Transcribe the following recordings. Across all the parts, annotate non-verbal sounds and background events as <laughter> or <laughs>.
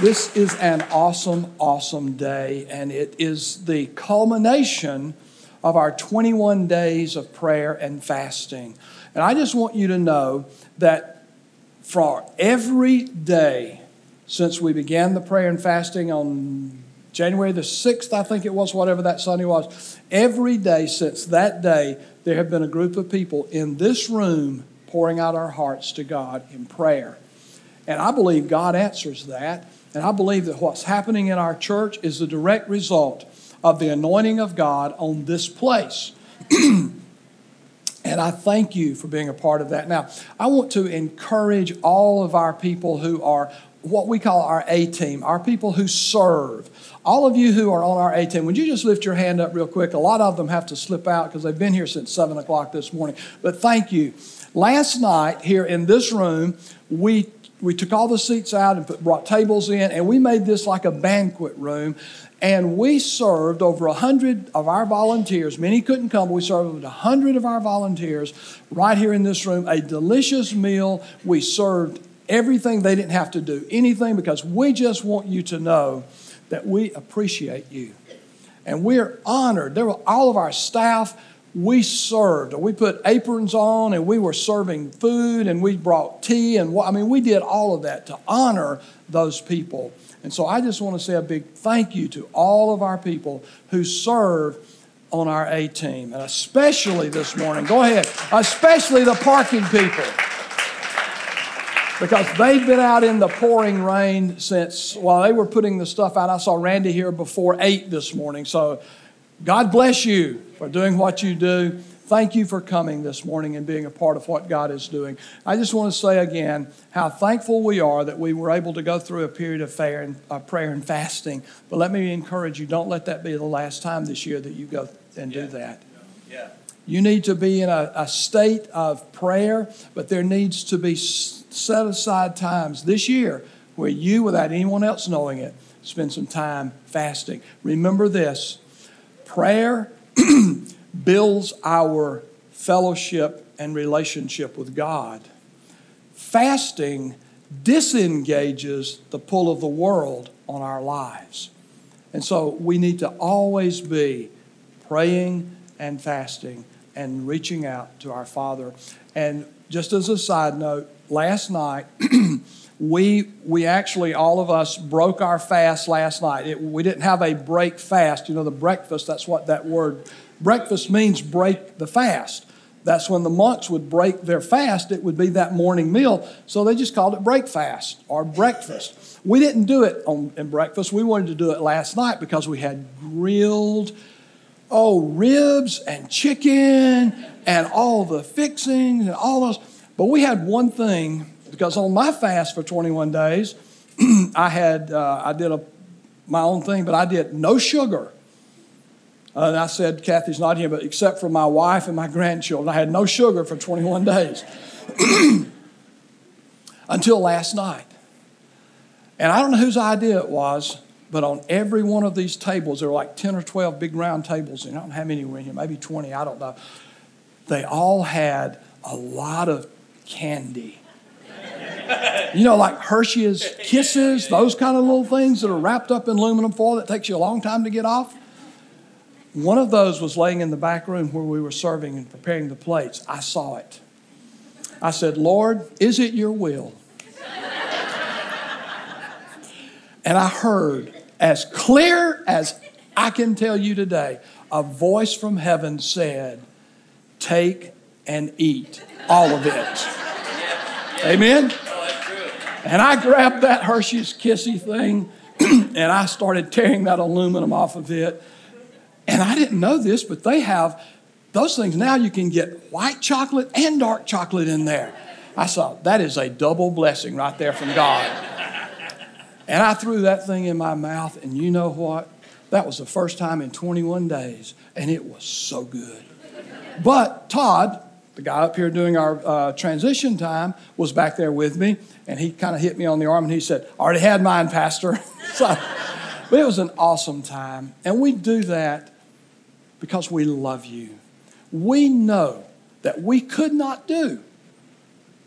This is an awesome, awesome day, and it is the culmination of our 21 days of prayer and fasting. And I just want you to know that for every day since we began the prayer and fasting on January the 6th, I think it was, whatever that Sunday was, every day since that day, there have been a group of people in this room pouring out our hearts to God in prayer. And I believe God answers that. And I believe that what's happening in our church is the direct result of the anointing of God on this place. <clears throat> and I thank you for being a part of that. Now, I want to encourage all of our people who are what we call our A team, our people who serve. All of you who are on our A team, would you just lift your hand up real quick? A lot of them have to slip out because they've been here since 7 o'clock this morning. But thank you. Last night, here in this room, we we took all the seats out and put, brought tables in, and we made this like a banquet room. And we served over a hundred of our volunteers. Many couldn't come, but we served a hundred of our volunteers right here in this room. A delicious meal. We served everything. They didn't have to do anything because we just want you to know that we appreciate you. And we're honored. There were all of our staff we served. We put aprons on and we were serving food and we brought tea and I mean we did all of that to honor those people. And so I just want to say a big thank you to all of our people who serve on our A team and especially this morning. Go ahead. Especially the parking people. Because they've been out in the pouring rain since while they were putting the stuff out. I saw Randy here before 8 this morning. So God bless you for doing what you do. Thank you for coming this morning and being a part of what God is doing. I just want to say again how thankful we are that we were able to go through a period of prayer and, uh, prayer and fasting. But let me encourage you don't let that be the last time this year that you go and do that. Yeah. You need to be in a, a state of prayer, but there needs to be set aside times this year where you, without anyone else knowing it, spend some time fasting. Remember this Prayer <clears throat> builds our fellowship and relationship with God. Fasting disengages the pull of the world on our lives. And so we need to always be praying and fasting and reaching out to our Father. And just as a side note, last night, <clears throat> we we actually all of us broke our fast last night. It, we didn't have a break fast. You know, the breakfast. That's what that word breakfast means. Break the fast. That's when the monks would break their fast. It would be that morning meal. So they just called it break fast or breakfast. We didn't do it on in breakfast. We wanted to do it last night because we had grilled, oh, ribs and chicken and all the fixings and all those. But we had one thing because on my fast for 21 days, <clears throat> I had uh, I did a my own thing, but I did no sugar. Uh, and I said, Kathy's not here, but except for my wife and my grandchildren, I had no sugar for 21 days <clears throat> until last night. And I don't know whose idea it was, but on every one of these tables, there were like 10 or 12 big round tables, and I don't know how many were in here, maybe 20, I don't know. They all had a lot of candy. You know, like Hershey's Kisses, those kind of little things that are wrapped up in aluminum foil that takes you a long time to get off. One of those was laying in the back room where we were serving and preparing the plates. I saw it. I said, Lord, is it your will? and I heard, as clear as I can tell you today, a voice from heaven said, Take and eat all of it. Amen? And I grabbed that Hershey's Kissy thing <clears throat> and I started tearing that aluminum off of it. And I didn't know this, but they have those things now you can get white chocolate and dark chocolate in there. I saw that is a double blessing right there from God. And I threw that thing in my mouth, and you know what? That was the first time in 21 days, and it was so good. But Todd, the guy up here doing our uh, transition time was back there with me, and he kind of hit me on the arm and he said, I already had mine, Pastor. <laughs> so, but it was an awesome time. And we do that because we love you. We know that we could not do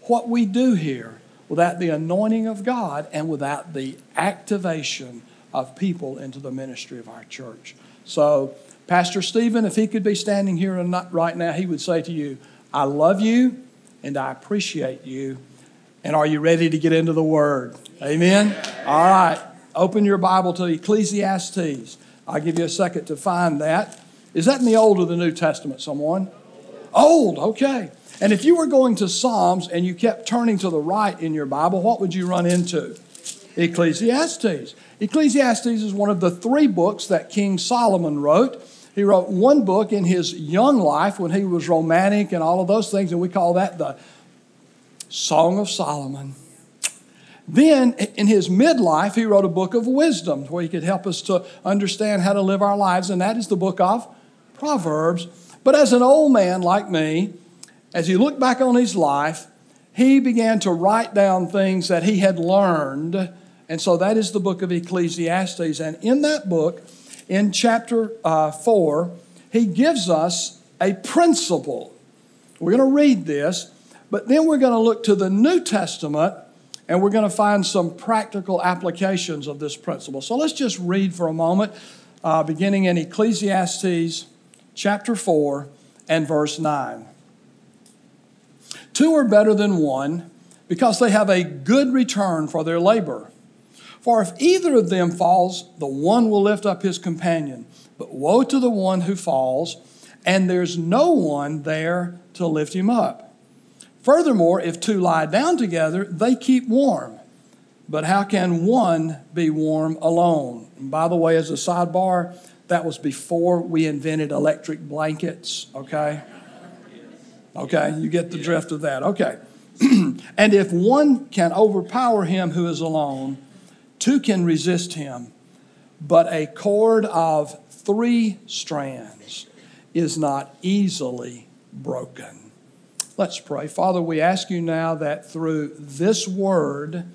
what we do here without the anointing of God and without the activation of people into the ministry of our church. So, Pastor Stephen, if he could be standing here right now, he would say to you, I love you and I appreciate you. And are you ready to get into the Word? Amen? All right. Open your Bible to Ecclesiastes. I'll give you a second to find that. Is that in the Old or the New Testament, someone? Old, okay. And if you were going to Psalms and you kept turning to the right in your Bible, what would you run into? Ecclesiastes. Ecclesiastes is one of the three books that King Solomon wrote. He wrote one book in his young life when he was romantic and all of those things, and we call that the Song of Solomon. Then, in his midlife, he wrote a book of wisdom where he could help us to understand how to live our lives, and that is the book of Proverbs. But as an old man like me, as he looked back on his life, he began to write down things that he had learned. And so that is the book of Ecclesiastes. And in that book, in chapter uh, 4, he gives us a principle. We're going to read this, but then we're going to look to the New Testament and we're going to find some practical applications of this principle. So let's just read for a moment, uh, beginning in Ecclesiastes chapter 4 and verse 9. Two are better than one because they have a good return for their labor. For if either of them falls, the one will lift up his companion. But woe to the one who falls, and there's no one there to lift him up. Furthermore, if two lie down together, they keep warm. But how can one be warm alone? And by the way, as a sidebar, that was before we invented electric blankets, okay? Okay, you get the drift of that. Okay. <clears throat> and if one can overpower him who is alone, two can resist him. But a cord of three strands is not easily broken. Let's pray. Father, we ask you now that through this word,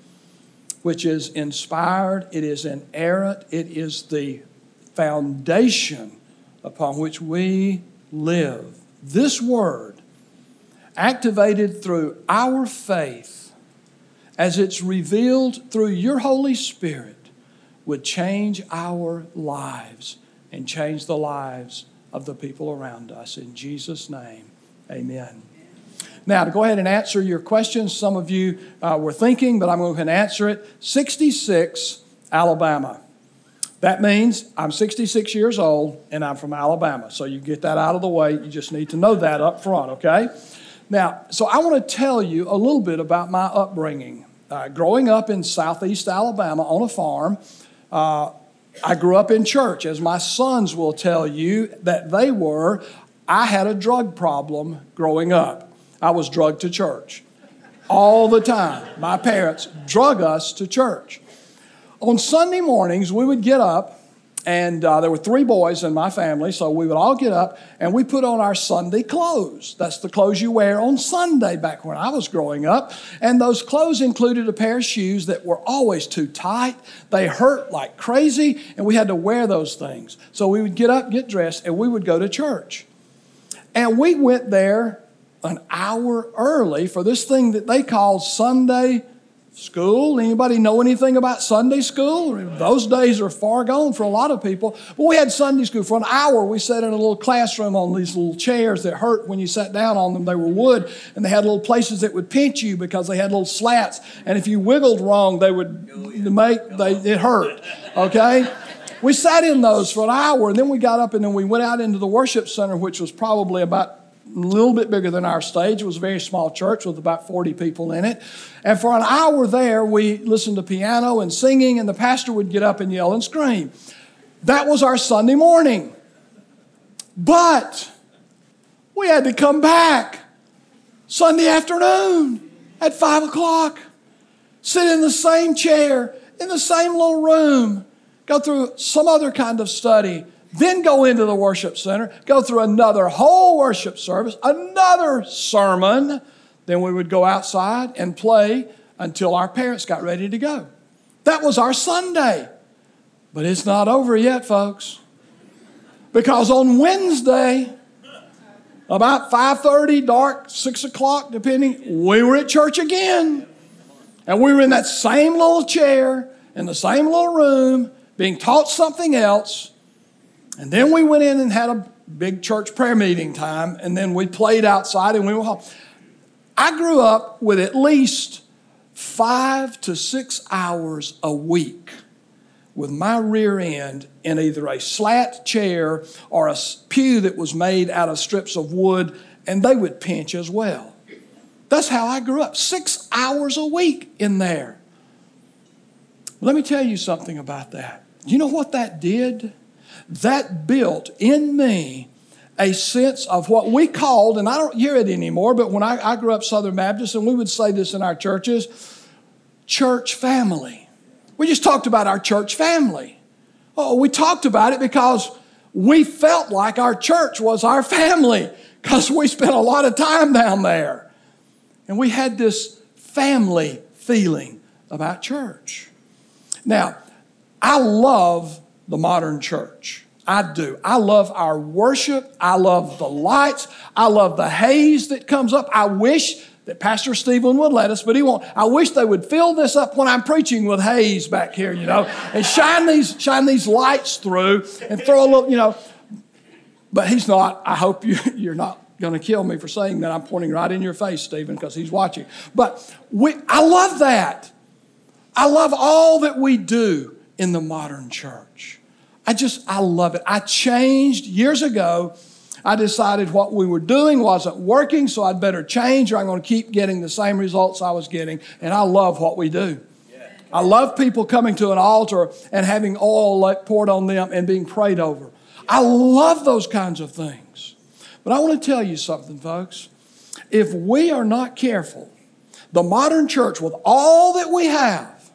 which is inspired, it is inerrant, it is the foundation upon which we live. This word activated through our faith as it's revealed through your Holy Spirit, would change our lives and change the lives of the people around us. In Jesus' name, amen. Now, to go ahead and answer your questions, some of you uh, were thinking, but I'm going to answer it 66, Alabama. That means I'm 66 years old and I'm from Alabama. So you get that out of the way. You just need to know that up front, okay? Now, so I want to tell you a little bit about my upbringing. Uh, growing up in southeast Alabama on a farm, uh, I grew up in church, as my sons will tell you that they were. I had a drug problem growing up. I was drugged to church all the time. My parents drug us to church. On Sunday mornings, we would get up and uh, there were three boys in my family, so we would all get up and we put on our Sunday clothes. That's the clothes you wear on Sunday back when I was growing up. And those clothes included a pair of shoes that were always too tight. They hurt like crazy, and we had to wear those things. So we would get up, get dressed, and we would go to church. And we went there an hour early for this thing that they called Sunday School? Anybody know anything about Sunday school? Those days are far gone for a lot of people. But we had Sunday school for an hour. We sat in a little classroom on these little chairs that hurt when you sat down on them. They were wood, and they had little places that would pinch you because they had little slats. And if you wiggled wrong, they would make they it hurt. Okay. We sat in those for an hour, and then we got up and then we went out into the worship center, which was probably about little bit bigger than our stage. It was a very small church with about 40 people in it. And for an hour there, we listened to piano and singing, and the pastor would get up and yell and scream. That was our Sunday morning. But we had to come back Sunday afternoon at 5 o'clock, sit in the same chair, in the same little room, go through some other kind of study then go into the worship center, go through another whole worship service, another sermon. Then we would go outside and play until our parents got ready to go. That was our Sunday. But it's not over yet, folks. Because on Wednesday, about 5:30, dark, 6 o'clock, depending, we were at church again. And we were in that same little chair, in the same little room, being taught something else. And then we went in and had a big church prayer meeting time, and then we played outside and we went home. I grew up with at least five to six hours a week with my rear end in either a slat chair or a pew that was made out of strips of wood, and they would pinch as well. That's how I grew up. Six hours a week in there. Let me tell you something about that. You know what that did? That built in me a sense of what we called, and I don't hear it anymore, but when I, I grew up Southern Baptist, and we would say this in our churches, church family. We just talked about our church family. Oh, we talked about it because we felt like our church was our family because we spent a lot of time down there. And we had this family feeling about church. Now, I love the modern church. I do. I love our worship. I love the lights. I love the haze that comes up. I wish that Pastor Stephen would let us, but he won't. I wish they would fill this up when I'm preaching with haze back here, you know, and shine these shine these lights through and throw a little, you know. But he's not. I hope you, <laughs> you're not going to kill me for saying that. I'm pointing right in your face, Stephen, because he's watching. But we, I love that. I love all that we do in the modern church. I just, I love it. I changed years ago. I decided what we were doing wasn't working, so I'd better change or I'm going to keep getting the same results I was getting. And I love what we do. I love people coming to an altar and having oil poured on them and being prayed over. I love those kinds of things. But I want to tell you something, folks. If we are not careful, the modern church, with all that we have,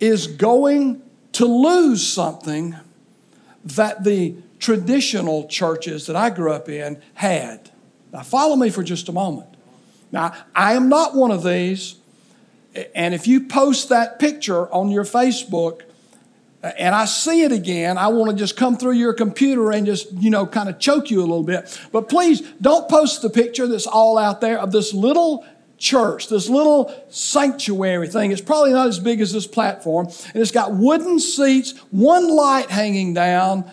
is going to lose something that the traditional churches that I grew up in had. Now, follow me for just a moment. Now, I am not one of these, and if you post that picture on your Facebook, uh, and I see it again, I want to just come through your computer and just, you know, kind of choke you a little bit. But please don't post the picture that's all out there of this little church, this little sanctuary thing. It's probably not as big as this platform. And it's got wooden seats, one light hanging down,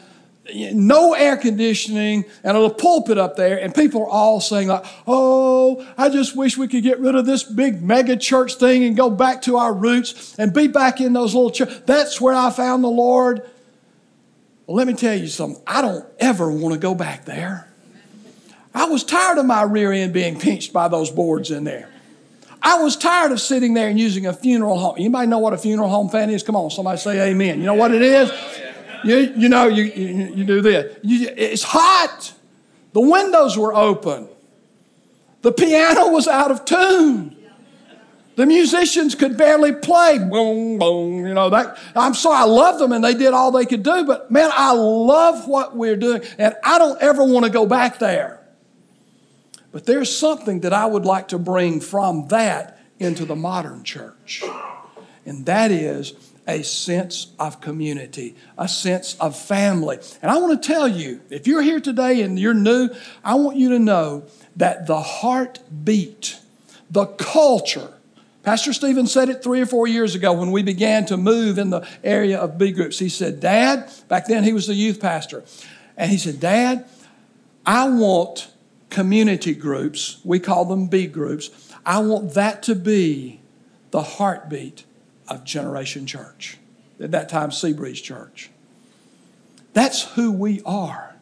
no air conditioning, and a little pulpit up there. And people are all saying, like, oh, I just wish we could get rid of this big mega church thing and go back to our roots and be back in those little churches. That's where I found the Lord. Well, let me tell you something. I don't ever want to go back there. I was tired of my rear end being pinched by those boards in there. I was tired of sitting there and using a funeral home. Anybody know what a funeral home fan is? Come on, somebody say amen. You know what it is? You, you know, you, you, you do this. You, it's hot. The windows were open. The piano was out of tune. The musicians could barely play. Boom, boom. You know, that, I'm sorry, I love them and they did all they could do, but man, I love what we're doing and I don't ever want to go back there. But there's something that I would like to bring from that into the modern church, and that is a sense of community, a sense of family. And I want to tell you, if you're here today and you're new, I want you to know that the heartbeat, the culture, Pastor Stephen said it three or four years ago when we began to move in the area of B groups. He said, Dad, back then he was the youth pastor, and he said, Dad, I want community groups, we call them B groups, I want that to be the heartbeat of Generation Church. At that time, Seabreeze Church. That's who we are.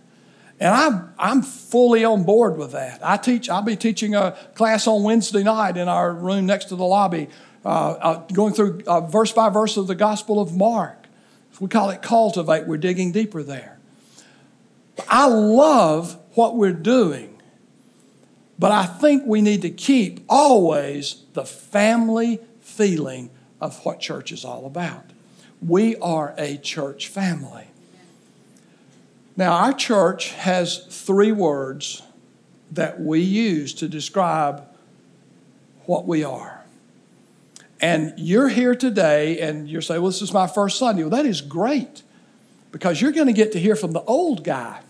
And I'm, I'm fully on board with that. I teach, I'll be teaching a class on Wednesday night in our room next to the lobby, uh, uh, going through uh, verse by verse of the Gospel of Mark. We call it Cultivate. We're digging deeper there. I love what we're doing but I think we need to keep always the family feeling of what church is all about. We are a church family. Now, our church has three words that we use to describe what we are. And you're here today and you're saying, well, this is my first Sunday. Well, that is great because you're going to get to hear from the old guy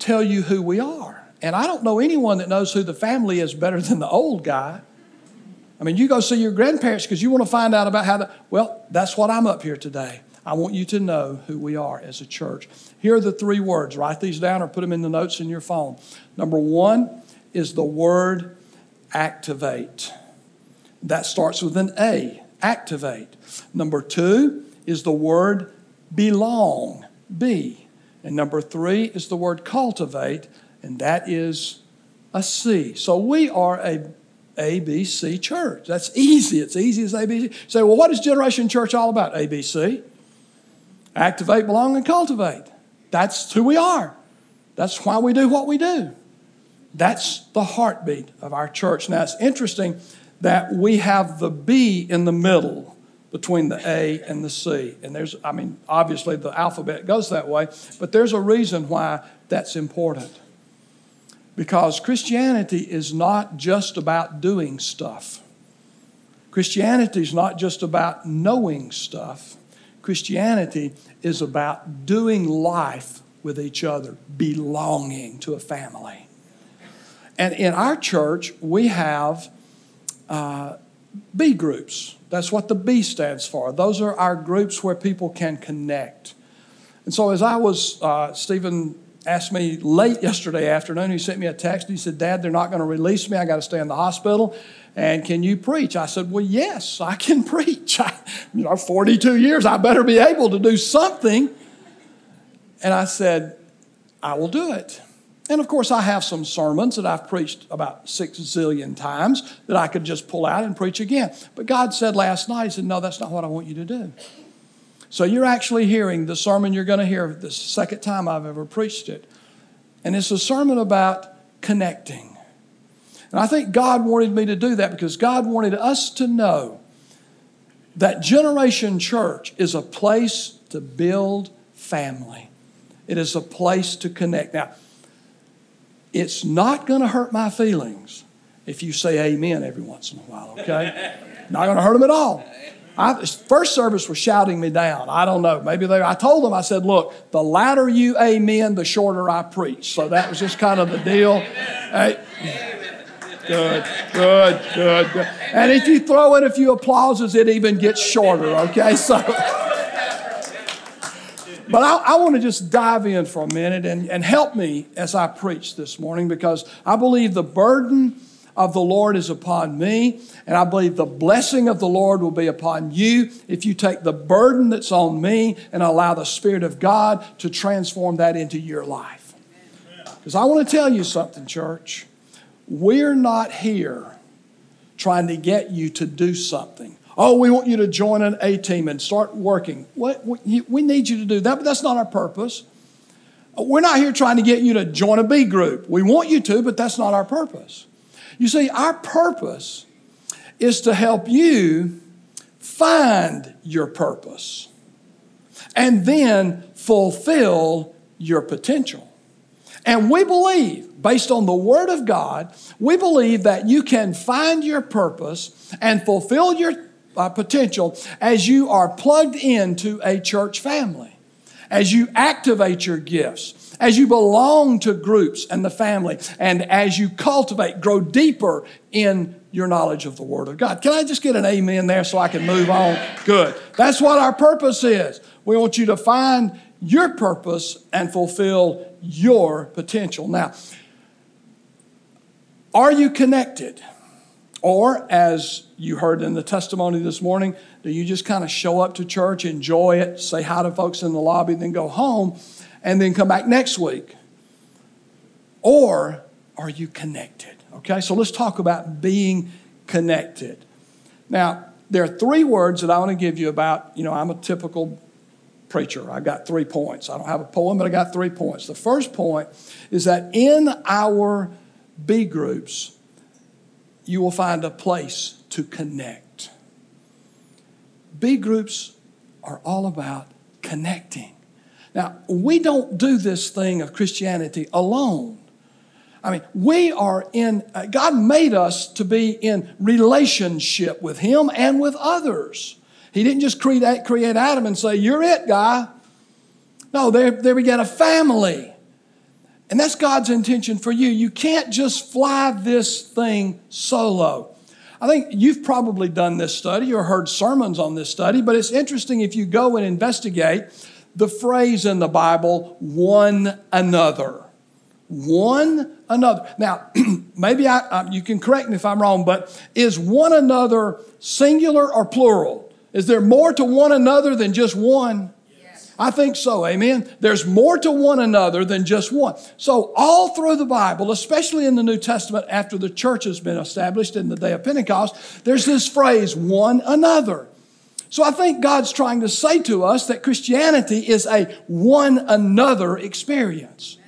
tell you who we are. And I don't know anyone that knows who the family is better than the old guy. I mean, you go see your grandparents because you want to find out about how to. Well, that's what I'm up here today. I want you to know who we are as a church. Here are the three words. Write these down or put them in the notes in your phone. Number one is the word activate. That starts with an A, activate. Number two is the word belong, B. And number three is the word cultivate, and that is a C. So we are a ABC church. That's easy. It's easy as ABC. say, well, what is Generation Church all about? ABC. Activate, belong, and cultivate. That's who we are. That's why we do what we do. That's the heartbeat of our church. Now, it's interesting that we have the B in the middle between the A and the C. And there's, I mean, obviously the alphabet goes that way, but there's a reason why that's important. Because Christianity is not just about doing stuff. Christianity is not just about knowing stuff. Christianity is about doing life with each other, belonging to a family. And in our church, we have uh, B groups. That's what the B stands for. Those are our groups where people can connect. And so, as I was, uh, Stephen asked me late yesterday afternoon, he sent me a text. He said, Dad, they're not going to release me. I got to stay in the hospital. And can you preach? I said, Well, yes, I can <laughs> preach. I, you know, 42 years, I better be able to do something. And I said, I will do it. And of course, I have some sermons that I've preached about six zillion times that I could just pull out and preach again. But God said last night, He said, No, that's not what I want you to do. So you're actually hearing the sermon you're going to hear the second time I've ever preached it. And it's a sermon about connecting. And I think God wanted me to do that because God wanted us to know that Generation Church is a place to build family. It is a place to connect. Now, it's not going to hurt my feelings if you say amen every once in a while, okay? <laughs> not going to hurt them at all. I, first service was shouting me down. I don't know. Maybe they. I told them. I said, "Look, the louder you amen, the shorter I preach." So that was just kind of the deal. Hey, good, good, good, good. And if you throw in a few applauses, it even gets shorter. Okay, so. <laughs> But I, I want to just dive in for a minute and, and help me as I preach this morning because I believe the burden of the Lord is upon me, and I believe the blessing of the Lord will be upon you if you take the burden that's on me and allow the Spirit of God to transform that into your life. Because I want to tell you something, church. We're not here trying to get you to do something. Oh, we want you to join an A team and start working. What, we need you to do that, but that's not our purpose. We're not here trying to get you to join a B group. We want you to, but that's not our purpose. You see, our purpose is to help you find your purpose and then fulfill your potential. And we believe, based on the Word of God, we believe that you can find your purpose and fulfill your uh, potential as you are plugged into a church family, as you activate your gifts, as you belong to groups and the family, and as you cultivate, grow deeper in your knowledge of the Word of God. Can I just get an amen there so I can move on? Good. That's what our purpose is. We want you to find your purpose and fulfill your potential. Now, are you connected? Or, as you heard in the testimony this morning, do you just kind of show up to church, enjoy it, say hi to folks in the lobby, then go home? and then come back next week? Or are you connected? Okay, so let's talk about being connected. Now, there are three words that I want to give you about, you know, I'm a typical preacher. I've got three points. I don't have a poem, but I got three points. The first point is that in our B groups, you will find a place to connect. B groups are all about connecting. Now, we don't do this thing of Christianity alone. I mean, we are in, uh, God made us to be in relationship with Him and with others. He didn't just create, create Adam and say, You're it, guy. No, there, there we got a family. And that's God's intention for you. You can't just fly this thing solo. I think you've probably done this study or heard sermons on this study, but it's interesting if you go and investigate the phrase in the Bible, one another. One another. Now, <clears throat> maybe I, I, you can correct me if I'm wrong, but is one another singular or plural? Is there more to one another than just one? I think so, amen. There's more to one another than just one. So, all through the Bible, especially in the New Testament after the church has been established in the day of Pentecost, there's this phrase, one another. So, I think God's trying to say to us that Christianity is a one another experience.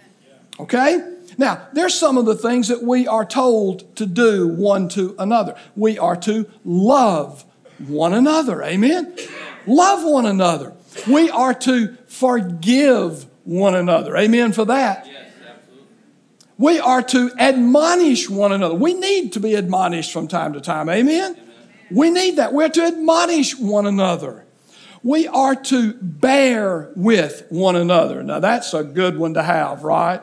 Okay? Now, there's some of the things that we are told to do one to another. We are to love one another. Amen? Love one another. We are to forgive one another. Amen for that. Yes, we are to admonish one another. We need to be admonished from time to time. Amen? Amen. We need that. We're to admonish one another. We are to bear with one another. Now, that's a good one to have, right?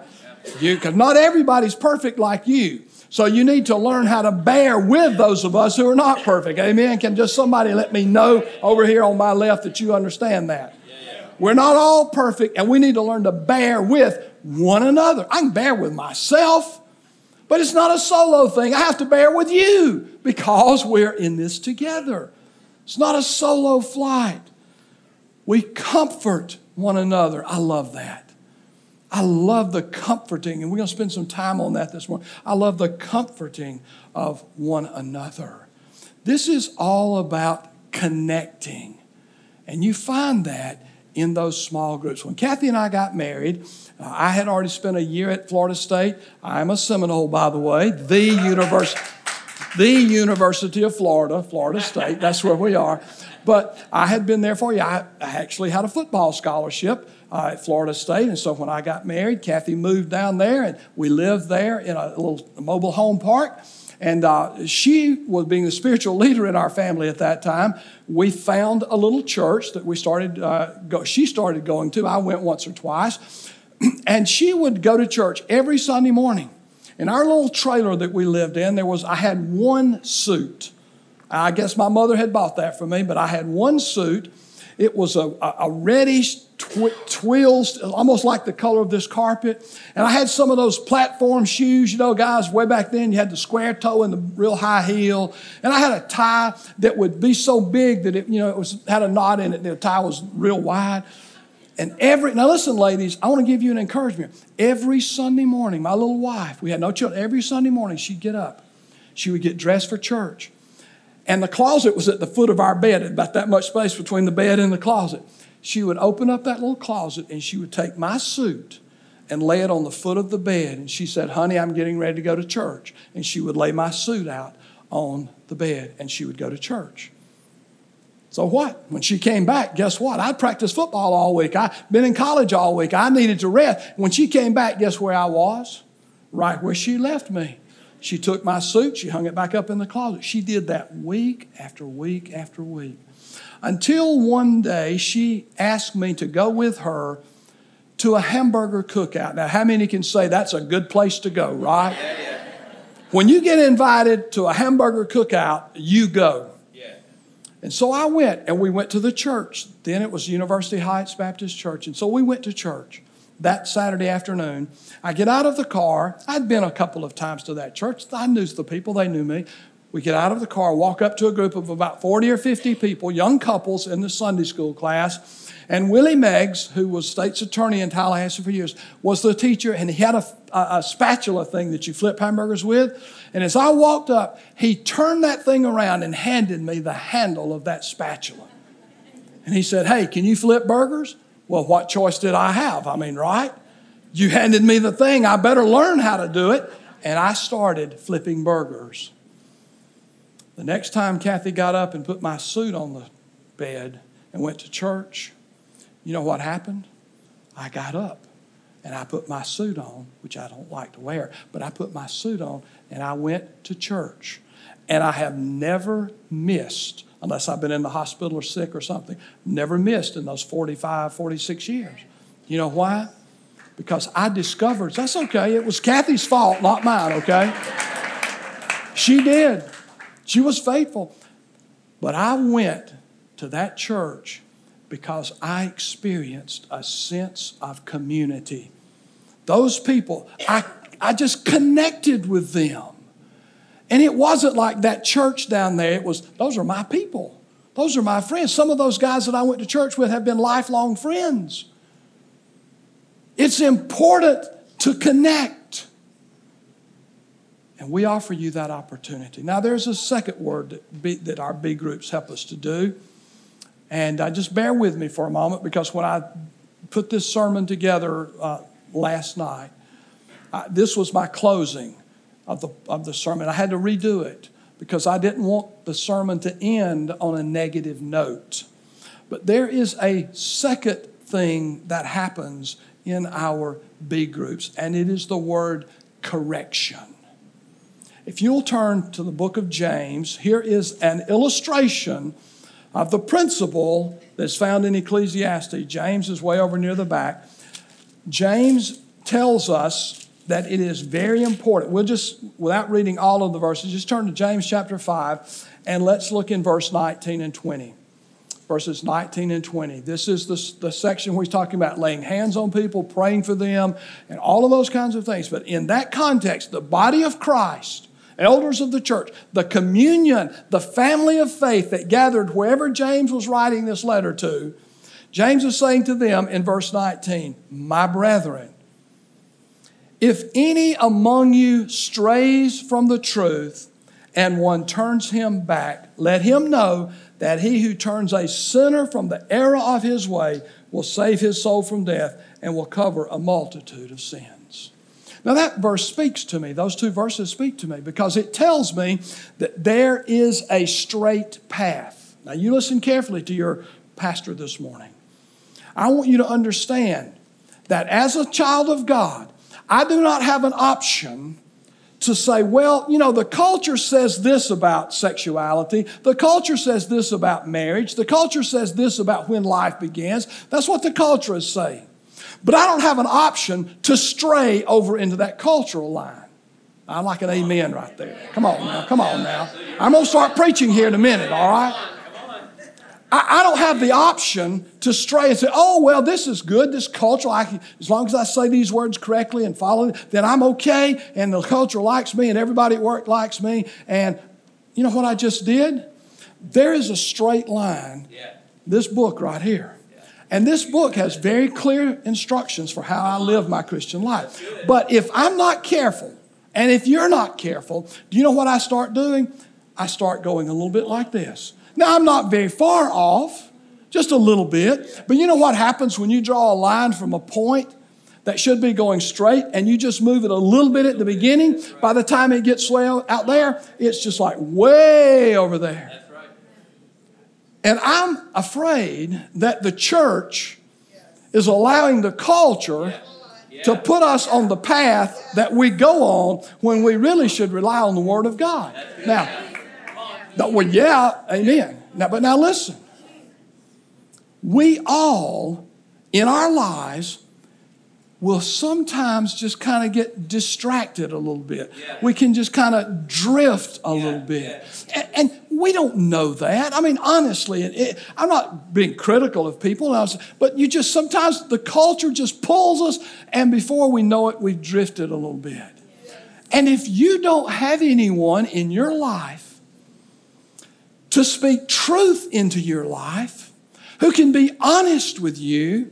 Because not everybody's perfect like you. So you need to learn how to bear with those of us who are not perfect. Amen. Can just somebody let me know over here on my left that you understand that? We're not all perfect, and we need to learn to bear with one another. I can bear with myself, but it's not a solo thing. I have to bear with you because we're in this together. It's not a solo flight. We comfort one another. I love that. I love the comforting, and we're going to spend some time on that this morning. I love the comforting of one another. This is all about connecting. And you find that in those small groups. When Kathy and I got married, uh, I had already spent a year at Florida State. I'm a Seminole, by the way, the university. The University of Florida, Florida State, that's where we are. But I had been there for you. I actually had a football scholarship uh, at Florida State. And so when I got married, Kathy moved down there and we lived there in a little mobile home park. And uh, she was being the spiritual leader in our family at that time. We found a little church that we started, uh, go, she started going to. I went once or twice. <clears throat> And she would go to church every Sunday morning. In our little trailer that we lived in, there was, I had one suit. I guess my mother had bought that for me, but I had one suit. It was a, a reddish tw- twills, almost like the color of this carpet. And I had some of those platform shoes, you know, guys, way back then, you had the square toe and the real high heel. And I had a tie that would be so big that it, you know, it was, had a knot in it. The tie was real wide. And every, now listen, ladies, I want to give you an encouragement. Every Sunday morning, my little wife, we had no children, every Sunday morning she'd get up. She would get dressed for church. And the closet was at the foot of our bed, about that much space between the bed and the closet she would open up that little closet and she would take my suit and lay it on the foot of the bed. And she said, Honey, I'm getting ready to go to church. And she would lay my suit out on the bed and she would go to church. So what? When she came back, guess what? I'd practiced football all week. I'd been in college all week. I needed to rest. When she came back, guess where I was? Right where she left me. She took my suit, she hung it back up in the closet. She did that week after week after week until one day she asked me to go with her to a hamburger cookout. Now, how many can say that's a good place to go, right? When you get invited to a hamburger cookout, you go. And so I went, and we went to the church. Then it was University Heights Baptist Church. And so we went to church that Saturday afternoon. I get out of the car. I'd been a couple of times to that church. I knew the people, they knew me. We get out of the car, walk up to a group of about 40 or 50 people, young couples in the Sunday school class. And Willie Meggs, who was state's attorney in Tallahassee for years, was the teacher, and he had a, a, a, spatula thing that you flip hamburgers with. And as I walked up, he turned that thing around and handed me the handle of that spatula. And he said, Hey, can you flip burgers? Well, what choice did I have? I mean, right? You handed me the thing, I better learn how to do it. And I started flipping burgers. The next time Kathy got up and put my suit on the bed and went to church, you know what happened? I got up and I put my suit on, which I don't like to wear, but I put my suit on and I went to church. And I have never missed, unless I've been in the hospital or sick or something, never missed in those 45, 46 years. You know why? Because I discovered, that's okay, it was Kathy's fault, not mine, okay? She did. She was faithful. But I went to that church because I experienced a sense of community. Those people, I, I just connected with them. And it wasn't like that church down there, it was, those are my people. Those are my friends. Some of those guys that I went to church with have been lifelong friends. It's important to connect. And we offer you that opportunity. Now, there's a second word that, that our B groups help us to do. And uh, just bear with me for a moment because when I put this sermon together uh, last night, uh, this was my closing of the, of the sermon. I had to redo it because I didn't want the sermon to end on a negative note. But there is a second thing that happens in our B groups, and it is the word correction. If you'll turn to the book of James, here is an illustration of the principle that's found in Ecclesiastes. James is way over near the back. James tells us that it is very important. We'll just, without reading all of the verses, just turn to James chapter 5 and let's look in verse 19 and 20. Verses 19 and 20. This is the, the section where he's talking about laying hands on people, praying for them, and all of those kinds of things. But in that context, the body of Christ, elders of the church, the communion, the family of faith that gathered wherever James was writing this letter to, James is saying to them in verse 19, My brethren, if any among you strays from the truth and one turns him back, let him know that he who turns a sinner from the error of his way will save his soul from death and will cover a multitude of sins. Now, that verse speaks to me. Those two verses speak to me because it tells me that there is a straight path. Now, you listen carefully to your pastor this morning. I want you to understand that as a child of God, I do not have an option to say, well, you know, the culture says this about sexuality. The culture says this about marriage. The culture says this about when life begins. That's what the culture is saying. But I don't have an option to stray over into that cultural line. I'm like an amen right there. Come on now, come on now. I'm going to start preaching here in a minute, all right? I, I, don't have the option to stray and say, oh, well, this is good, this culture. I as long as I say these words correctly and follow it, then I'm okay, and the culture likes me, and everybody at work likes me. And you know what I just did? There is a straight line, yeah. this book right here. And this book has very clear instructions for how I live my Christian life. But if I'm not careful, and if you're not careful, do you know what I start doing? I start going a little bit like this. Now, I'm not very far off, just a little bit. But you know what happens when you draw a line from a point that should be going straight and you just move it a little bit at the beginning? By the time it gets out there, it's just like way over there. And I'm afraid that the church is allowing the culture to put us on the path that we go on when we really should rely on the Word of God. Now, well, yeah, amen. Now, but now listen. We all in our lives will sometimes just kind of get distracted a little bit. Yeah. We can just kind of drift a yeah. little bit. Yeah. And, and, we don't know that. I mean, honestly, it, it, I'm not being critical of people, but you just sometimes the culture just pulls us, and before we know it, we've drifted a little bit. And if you don't have anyone in your life to speak truth into your life, who can be honest with you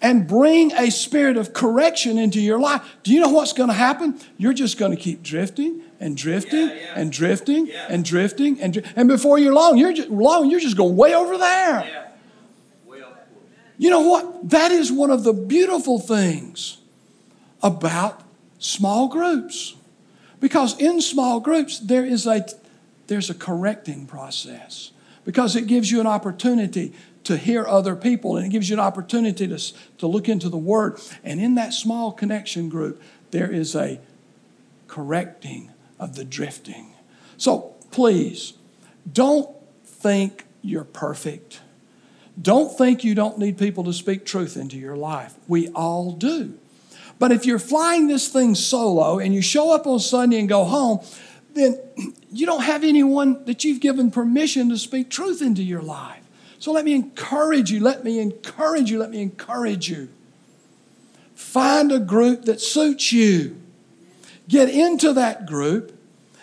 and bring a spirit of correction into your life. Do you know what's going to happen? You're just going to keep drifting and drifting yeah, yeah. and drifting yeah. and drifting and and before you're long, you're just long, you're just going way over there. You know what? That is one of the beautiful things about small groups. Because in small groups, there is a there's a correcting process because it gives you an opportunity to hear other people and it gives you an opportunity to, to look into the Word. And in that small connection group, there is a correcting of the drifting. So please, don't think you're perfect. Don't think you don't need people to speak truth into your life. We all do. But if you're flying this thing solo and you show up on Sunday and go home, then <clears throat> you don't have anyone that you've given permission to speak truth into your life. So let me encourage you, let me encourage you, let me encourage you. Find a group that suits you. Get into that group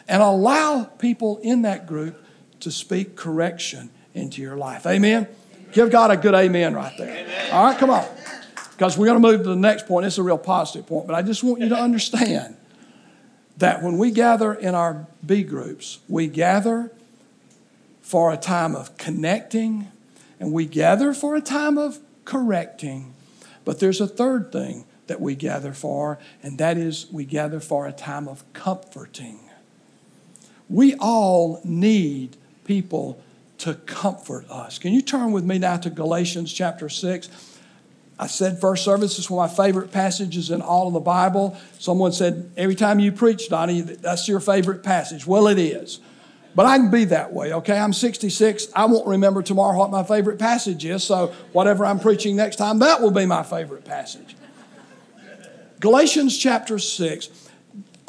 and allow people in that group to speak correction into your life. Amen? Give God a good amen right there. Amen. All right, come on. Because we're going to move to the next point. It's a real positive point, but I just want you to understand that when we gather in our B groups, we gather for a time of connecting and we gather for a time of correcting. But there's a third thing that we gather for, and that is we gather for a time of comforting. We all need people to comfort us. Can you turn with me now to Galatians chapter 6? I said first service is one of my favorite passages in all of the Bible. Someone said, every time you preach, Donnie, that's your favorite passage. Well, it is. But I can be that way, okay? I'm 66. I won't remember tomorrow what my favorite passage is, so whatever I'm preaching next time, that will be my favorite passage. Galatians chapter 6.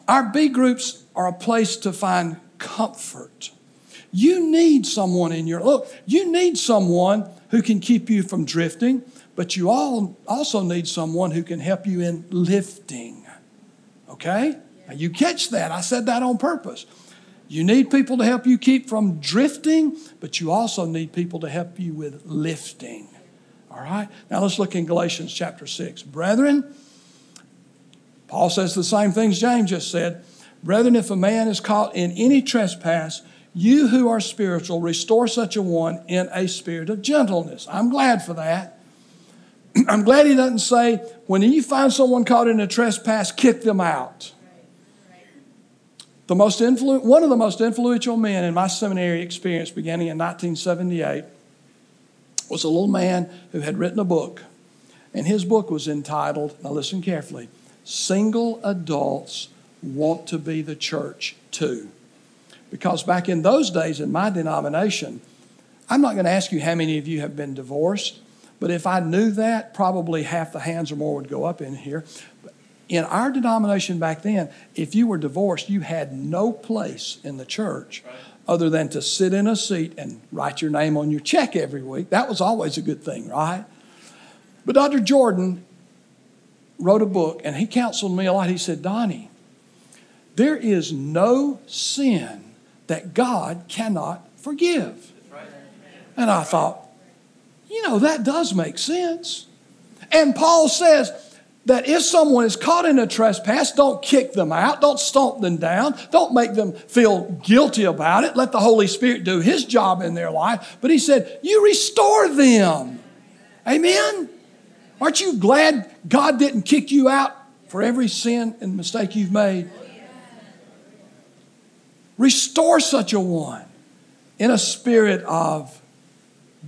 Our B groups are a place to find comfort. You need someone in your look, you need someone who can keep you from drifting but you all also need someone who can help you in lifting. Okay? Now you catch that. I said that on purpose. You need people to help you keep from drifting, but you also need people to help you with lifting. All right? Now let's look in Galatians chapter 6. Brethren, Paul says the same things James just said. Brethren, if a man is caught in any trespass, you who are spiritual, restore such a one in a spirit of gentleness. I'm glad for that. <clears throat> I'm glad he doesn't say, when you find someone caught in a trespass, kick them out. The most influ- one of the most influential men in my seminary experience, beginning in 1978, was a little man who had written a book. And his book was entitled, now listen carefully, Single Adults Want to Be the Church Too. Because back in those days in my denomination, I'm not going to ask you how many of you have been divorced. But if I knew that, probably half the hands or more would go up in here. In our denomination back then, if you were divorced, you had no place in the church other than to sit in a seat and write your name on your check every week. That was always a good thing, right? But Dr. Jordan wrote a book and he counseled me a lot. He said, Donnie, there is no sin that God cannot forgive. And I thought, you know, that does make sense. And Paul says that if someone is caught in a trespass, don't kick them out, don't stomp them down, don't make them feel guilty about it. Let the Holy Spirit do His job in their life. But he said, you restore them. Amen? Aren't you glad God didn't kick you out for every sin and mistake you've made? Restore such a one in a spirit of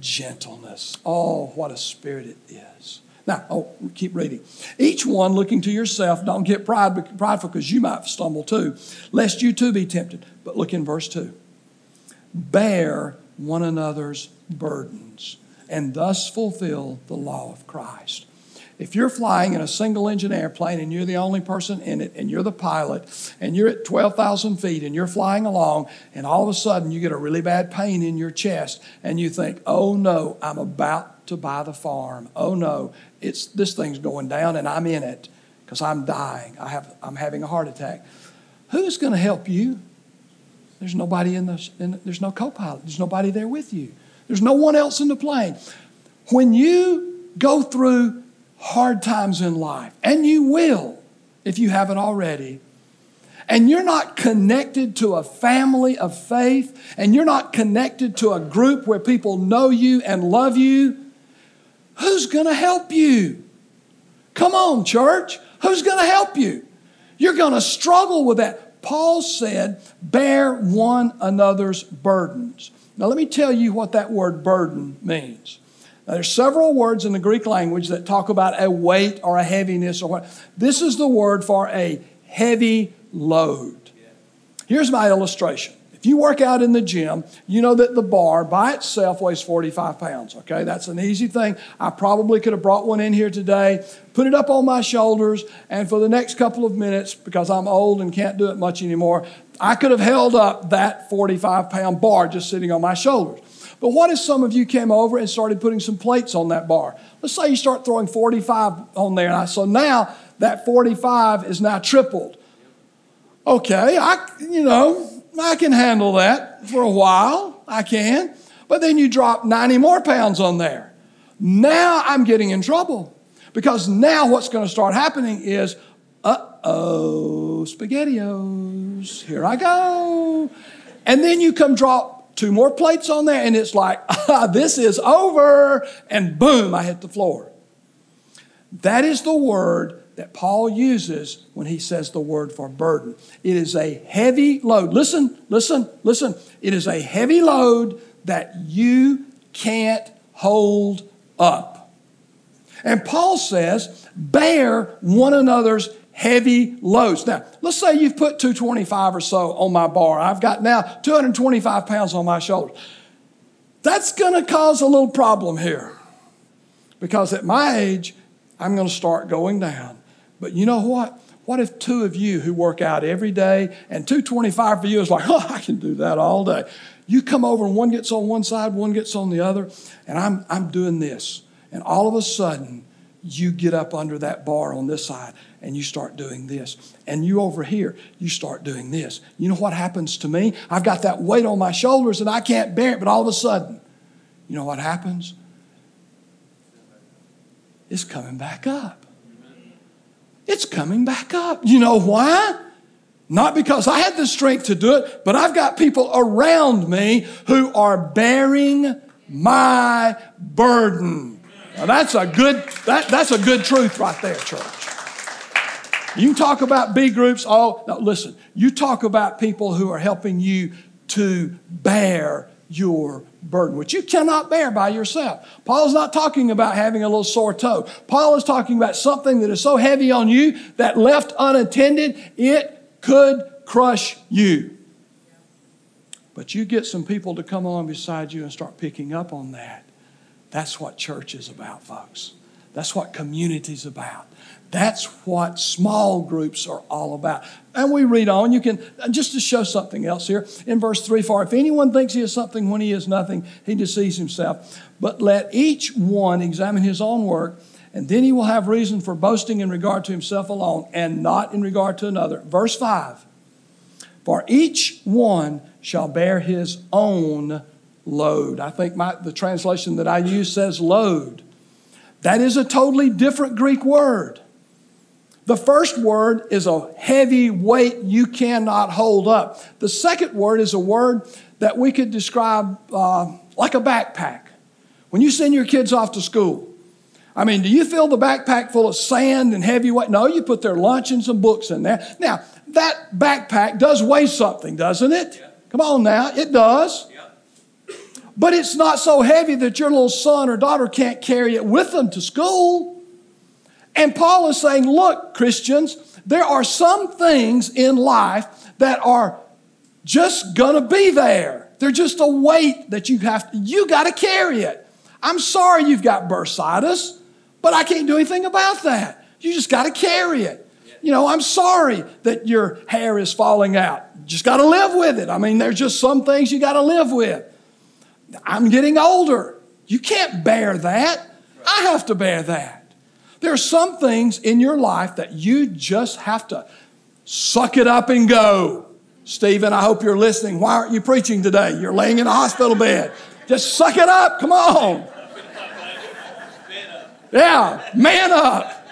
gentleness. Oh, what a spirit it is. Now, oh, keep reading. Each one looking to yourself, don't get pride, prideful because you might stumble too, lest you too be tempted. But look in verse 2. Bear one another's burdens and thus fulfill the law of Christ. If you're flying in a single engine airplane and you're the only person in it and you're the pilot and you're at 12,000 feet and you're flying along and all of a sudden you get a really bad pain in your chest and you think, oh no, I'm about to buy the farm. Oh no, it's, this thing's going down and I'm in it because I'm dying. I have, I'm having a heart attack. Who's going to help you? There's nobody in the, in, there's no co pilot, there's nobody there with you, there's no one else in the plane. When you go through hard times in life, and you will if you haven't already, and you're not connected to a family of faith, and you're not connected to a group where people know you and love you, who's going to help you? Come on, church. Who's going to help you? You're going to struggle with that. Paul said, bear one another's burdens. Now, let me tell you what that word burden means. Now, there's several words in the Greek language that talk about a weight or a heaviness or what. This is the word for a heavy load. Here's my illustration. If you work out in the gym, you know that the bar by itself weighs 45 pounds, okay? That's an easy thing. I probably could have brought one in here today, put it up on my shoulders, and for the next couple of minutes, because I'm old and can't do it much anymore, I could have held up that 45 pound bar just sitting on my shoulders. But what if some of you came over and started putting some plates on that bar? Let's say you start throwing 45 on there. And I, so now that 45 is now tripled. Okay, I, you know, I can handle that for a while. I can. But then you drop 90 more pounds on there. Now I'm getting in trouble because now what's going to start happening is, uh oh, SpaghettiOs, here I go. And then you come drop two more plates on there, and it's like, <laughs> ah, this is over. And boom, I hit the floor. That is the word that Paul uses when he says the word for burden. It is a heavy load. Listen, listen, listen. It is a heavy load that you can't hold up. And Paul says, bear one another's heavy loads. Now, let's say you've put 225 or so on my bar. I've got now 225 pounds on my shoulders. That's going to cause a little problem here because at my age, I'm going to start going down. But you know what? What if two of you who work out every day and 225 for you is like, <laughs> oh, I can do that all day. You come over and one gets on one side, one gets on the other, and I'm, I'm doing this. And all of a sudden, you get up under that bar on this side and you start doing this. And you over here, you start doing this. You know what happens to me? I've got that weight on my shoulders and I can't bear it, but all of a sudden, you know what happens? It's coming back up. It's coming back up. You know why? Not because I had the strength to do it, but I've got people around me who are bearing my burden. Now that's a good that, that's a good truth right there, church. You talk about B groups. Oh, no, listen. You talk about people who are helping you to bear your burden, which you cannot bear by yourself. Paul is not talking about having a little sore toe. Paul is talking about something that is so heavy on you that left unattended, it could crush you. But you get some people to come along beside you and start picking up on that. That's what church is about, folks. That's what community is about. That's what small groups are all about. And we read on. You can, just to show something else here, in verse 3 For if anyone thinks he is something when he is nothing, he deceives himself. But let each one examine his own work, and then he will have reason for boasting in regard to himself alone and not in regard to another. Verse 5 For each one shall bear his own load. I think my, the translation that I use says load. That is a totally different Greek word. The first word is a heavy weight you cannot hold up. The second word is a word that we could describe uh, like a backpack. When you send your kids off to school, I mean, do you fill the backpack full of sand and heavy weight? No, you put their lunch and some books in there. Now, that backpack does weigh something, doesn't it? Come on now, it does. But it's not so heavy that your little son or daughter can't carry it with them to school. And Paul is saying, look, Christians, there are some things in life that are just gonna be there. They're just a weight that you have, to, you gotta carry it. I'm sorry you've got bursitis, but I can't do anything about that. You just gotta carry it. You know, I'm sorry that your hair is falling out. You just gotta live with it. I mean, there's just some things you gotta live with. I'm getting older. You can't bear that. I have to bear that. There are some things in your life that you just have to suck it up and go. Stephen, I hope you're listening. Why aren't you preaching today? You're laying in a hospital bed. Just suck it up. Come on. Yeah, man up.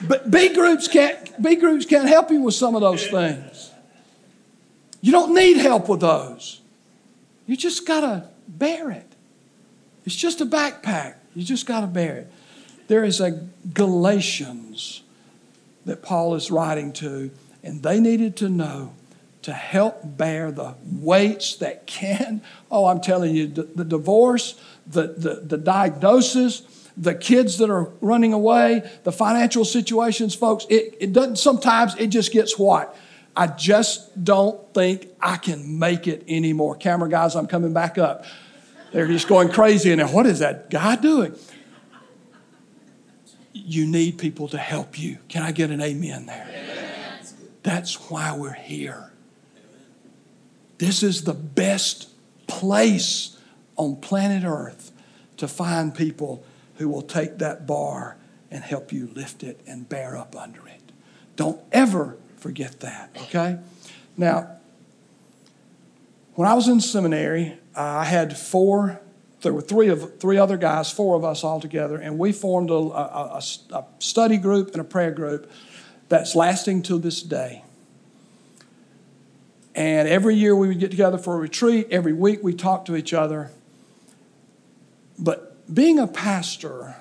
But B groups can't B groups can't help you with some of those things. You don't need help with those. You just gotta bear it. It's just a backpack. You just gotta bear it. There is a Galatians that Paul is writing to, and they needed to know to help bear the weights that can. Oh, I'm telling you, the, the divorce, the, the, the diagnosis, the kids that are running away, the financial situations, folks, it, it doesn't, sometimes it just gets what? I just don't think I can make it anymore. Camera guys, I'm coming back up. They're just going crazy in there. What is that guy doing? You need people to help you. Can I get an amen there? That's why we're here. This is the best place on planet Earth to find people who will take that bar and help you lift it and bear up under it. Don't ever forget that, okay? Now, when I was in seminary, I had four, there were three of three other guys, four of us all together, and we formed a, a, a, a study group and a prayer group that's lasting to this day. And every year we would get together for a retreat. Every week we talk to each other. But being a pastor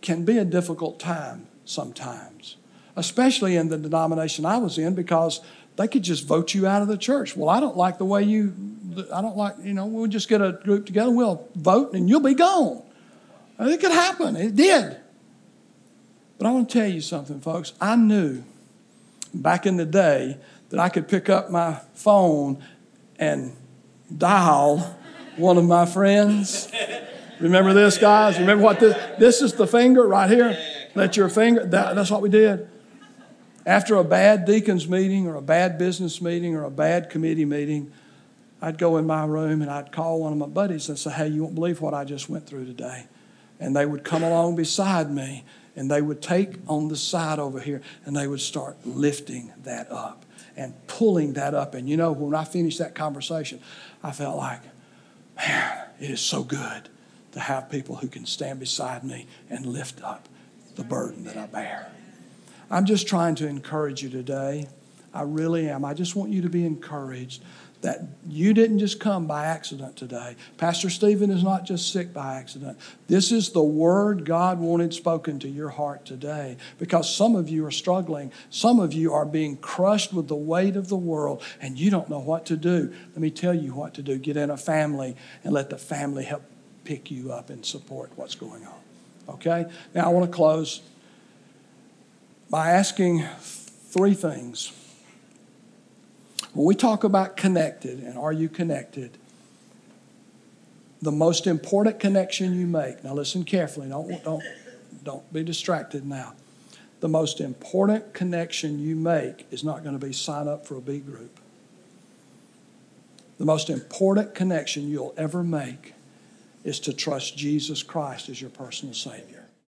can be a difficult time sometimes, especially in the denomination I was in because they could just vote you out of the church. Well, I don't like the way you, I don't like, you know, we'll just get a group together, we'll vote, and you'll be gone. It could happen. It did. But I want to tell you something, folks. I knew back in the day that I could pick up my phone and dial one of my friends. Remember this, guys? Remember what this? This is the finger right here. Let your finger. That, that's what we did. After a bad deacons meeting or a bad business meeting or a bad committee meeting, I'd go in my room and I'd call one of my buddies and say, "Hey, you won't believe what I just went through today," and they would come along beside me and they would take on the side over here and they would start lifting that up and pulling that up. And you know, when I finished that conversation, I felt like, man, it is so good to have people who can stand beside me and lift up the burden that I bear. I'm just trying to encourage you today. I really am. I just want you to be encouraged that you didn't just come by accident today. Pastor Stephen is not just sick by accident. This is the word God wanted spoken to your heart today because some of you are struggling. Some of you are being crushed with the weight of the world and you don't know what to do. Let me tell you what to do. Get in a family and let the family help pick you up and support what's going on. Okay? Now I want to close by asking three things. When we talk about connected and are you connected, the most important connection you make, now listen carefully, don't, don't, don't be distracted now. The most important connection you make is not going to be sign up for a B group. The most important connection you'll ever make is to trust Jesus Christ as your personal Savior.